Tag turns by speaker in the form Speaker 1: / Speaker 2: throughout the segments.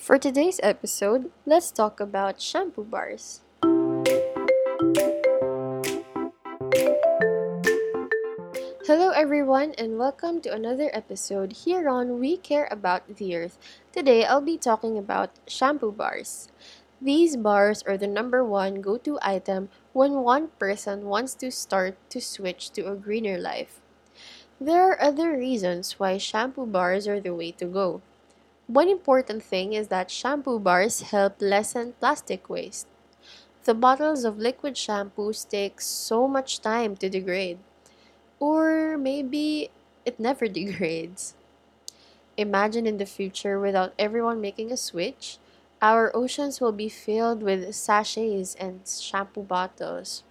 Speaker 1: For today's episode, let's talk about shampoo bars. Hello, everyone, and welcome to another episode here on We Care About the Earth. Today, I'll be talking about shampoo bars. These bars are the number one go to item when one person wants to start to switch to a greener life. There are other reasons why shampoo bars are the way to go. One important thing is that shampoo bars help lessen plastic waste. The bottles of liquid shampoos take so much time to degrade. Or maybe it never degrades. Imagine in the future without everyone making a switch, our oceans will be filled with sachets and shampoo bottles.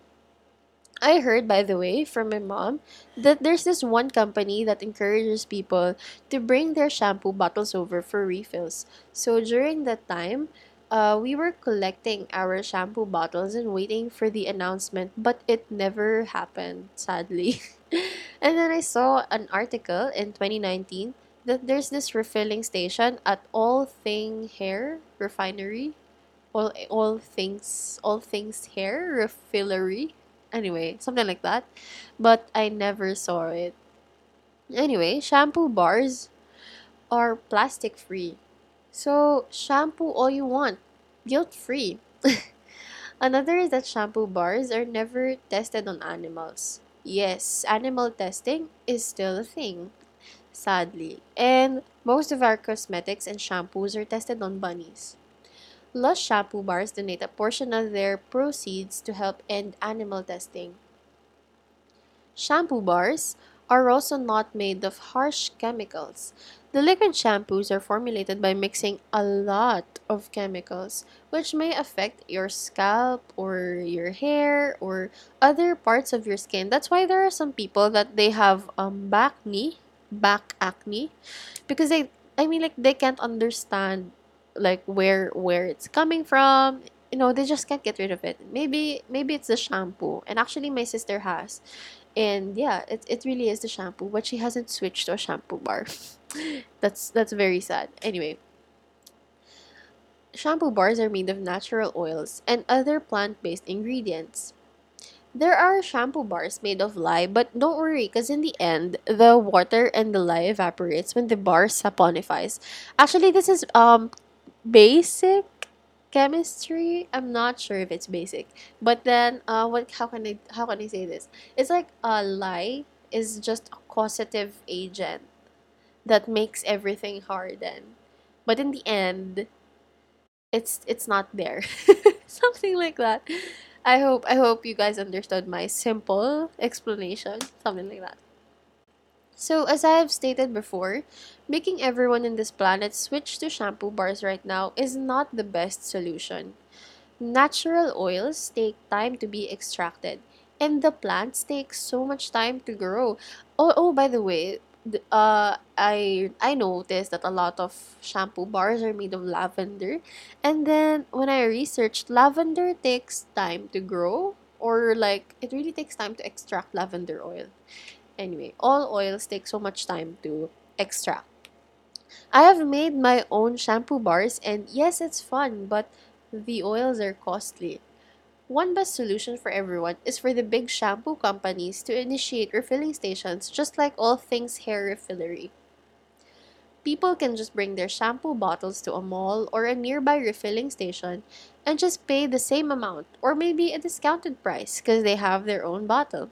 Speaker 1: I heard, by the way, from my mom that there's this one company that encourages people to bring their shampoo bottles over for refills. So during that time, uh, we were collecting our shampoo bottles and waiting for the announcement, but it never happened, sadly. and then I saw an article in 2019 that there's this refilling station at All Thing Hair Refinery. All, all things all things hair refillery Anyway, something like that. But I never saw it. Anyway, shampoo bars are plastic free. So, shampoo all you want, guilt free. Another is that shampoo bars are never tested on animals. Yes, animal testing is still a thing, sadly. And most of our cosmetics and shampoos are tested on bunnies. Lush shampoo bars donate a portion of their proceeds to help end animal testing. Shampoo bars are also not made of harsh chemicals. The liquid shampoos are formulated by mixing a lot of chemicals, which may affect your scalp or your hair or other parts of your skin. That's why there are some people that they have um back knee, back acne, because they I mean like they can't understand like where where it's coming from you know they just can't get rid of it. Maybe maybe it's the shampoo. And actually my sister has. And yeah it, it really is the shampoo but she hasn't switched to a shampoo bar. That's that's very sad. Anyway. Shampoo bars are made of natural oils and other plant-based ingredients. There are shampoo bars made of lye, but don't worry, because in the end, the water and the lye evaporates when the bar saponifies. Actually, this is um basic chemistry? I'm not sure if it's basic. But then uh what how can i how can i say this? It's like a lye is just a causative agent that makes everything harden. But in the end it's it's not there. Something like that. I hope i hope you guys understood my simple explanation. Something like that so, as I have stated before, making everyone in this planet switch to shampoo bars right now is not the best solution. Natural oils take time to be extracted, and the plants take so much time to grow. Oh, oh by the way, uh, I I noticed that a lot of shampoo bars are made of lavender, and then when I researched, lavender takes time to grow, or like it really takes time to extract lavender oil. Anyway, all oils take so much time to extract. I have made my own shampoo bars and yes, it's fun, but the oils are costly. One best solution for everyone is for the big shampoo companies to initiate refilling stations just like all things hair refillery. People can just bring their shampoo bottles to a mall or a nearby refilling station and just pay the same amount or maybe a discounted price because they have their own bottle.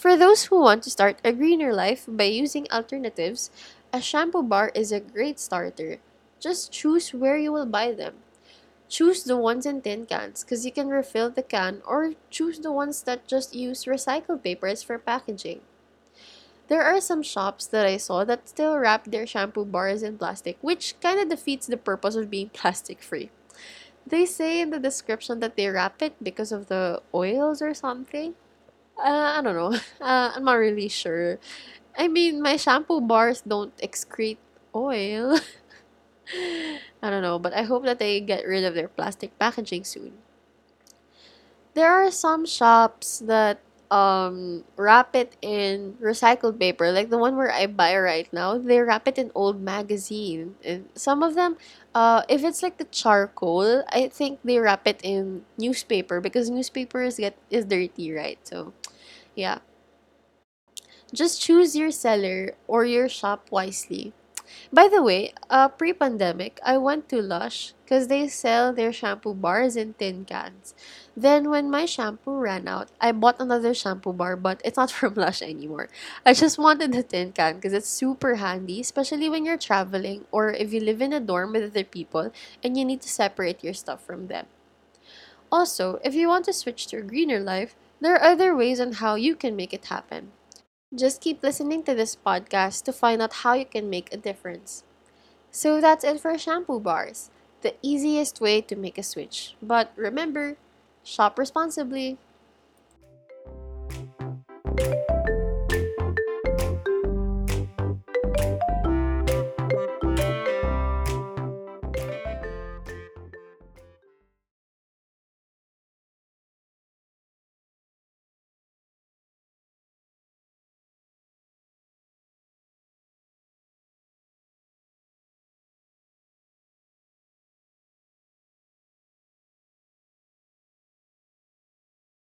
Speaker 1: For those who want to start a greener life by using alternatives, a shampoo bar is a great starter. Just choose where you will buy them. Choose the ones in tin cans because you can refill the can or choose the ones that just use recycled papers for packaging. There are some shops that I saw that still wrap their shampoo bars in plastic, which kind of defeats the purpose of being plastic free. They say in the description that they wrap it because of the oils or something. Uh, I don't know. Uh, I'm not really sure. I mean, my shampoo bars don't excrete oil. I don't know, but I hope that they get rid of their plastic packaging soon. There are some shops that um wrap it in recycled paper like the one where I buy right now they wrap it in old magazine. And some of them uh if it's like the charcoal I think they wrap it in newspaper because newspapers get is dirty right? So yeah. Just choose your seller or your shop wisely by the way, uh, pre-pandemic, I went to Lush because they sell their shampoo bars in tin cans. Then when my shampoo ran out, I bought another shampoo bar, but it's not from Lush anymore. I just wanted the tin can because it's super handy, especially when you're traveling or if you live in a dorm with other people and you need to separate your stuff from them. Also, if you want to switch to a greener life, there are other ways on how you can make it happen. Just keep listening to this podcast to find out how you can make a difference. So that's it for shampoo bars, the easiest way to make a switch. But remember, shop responsibly.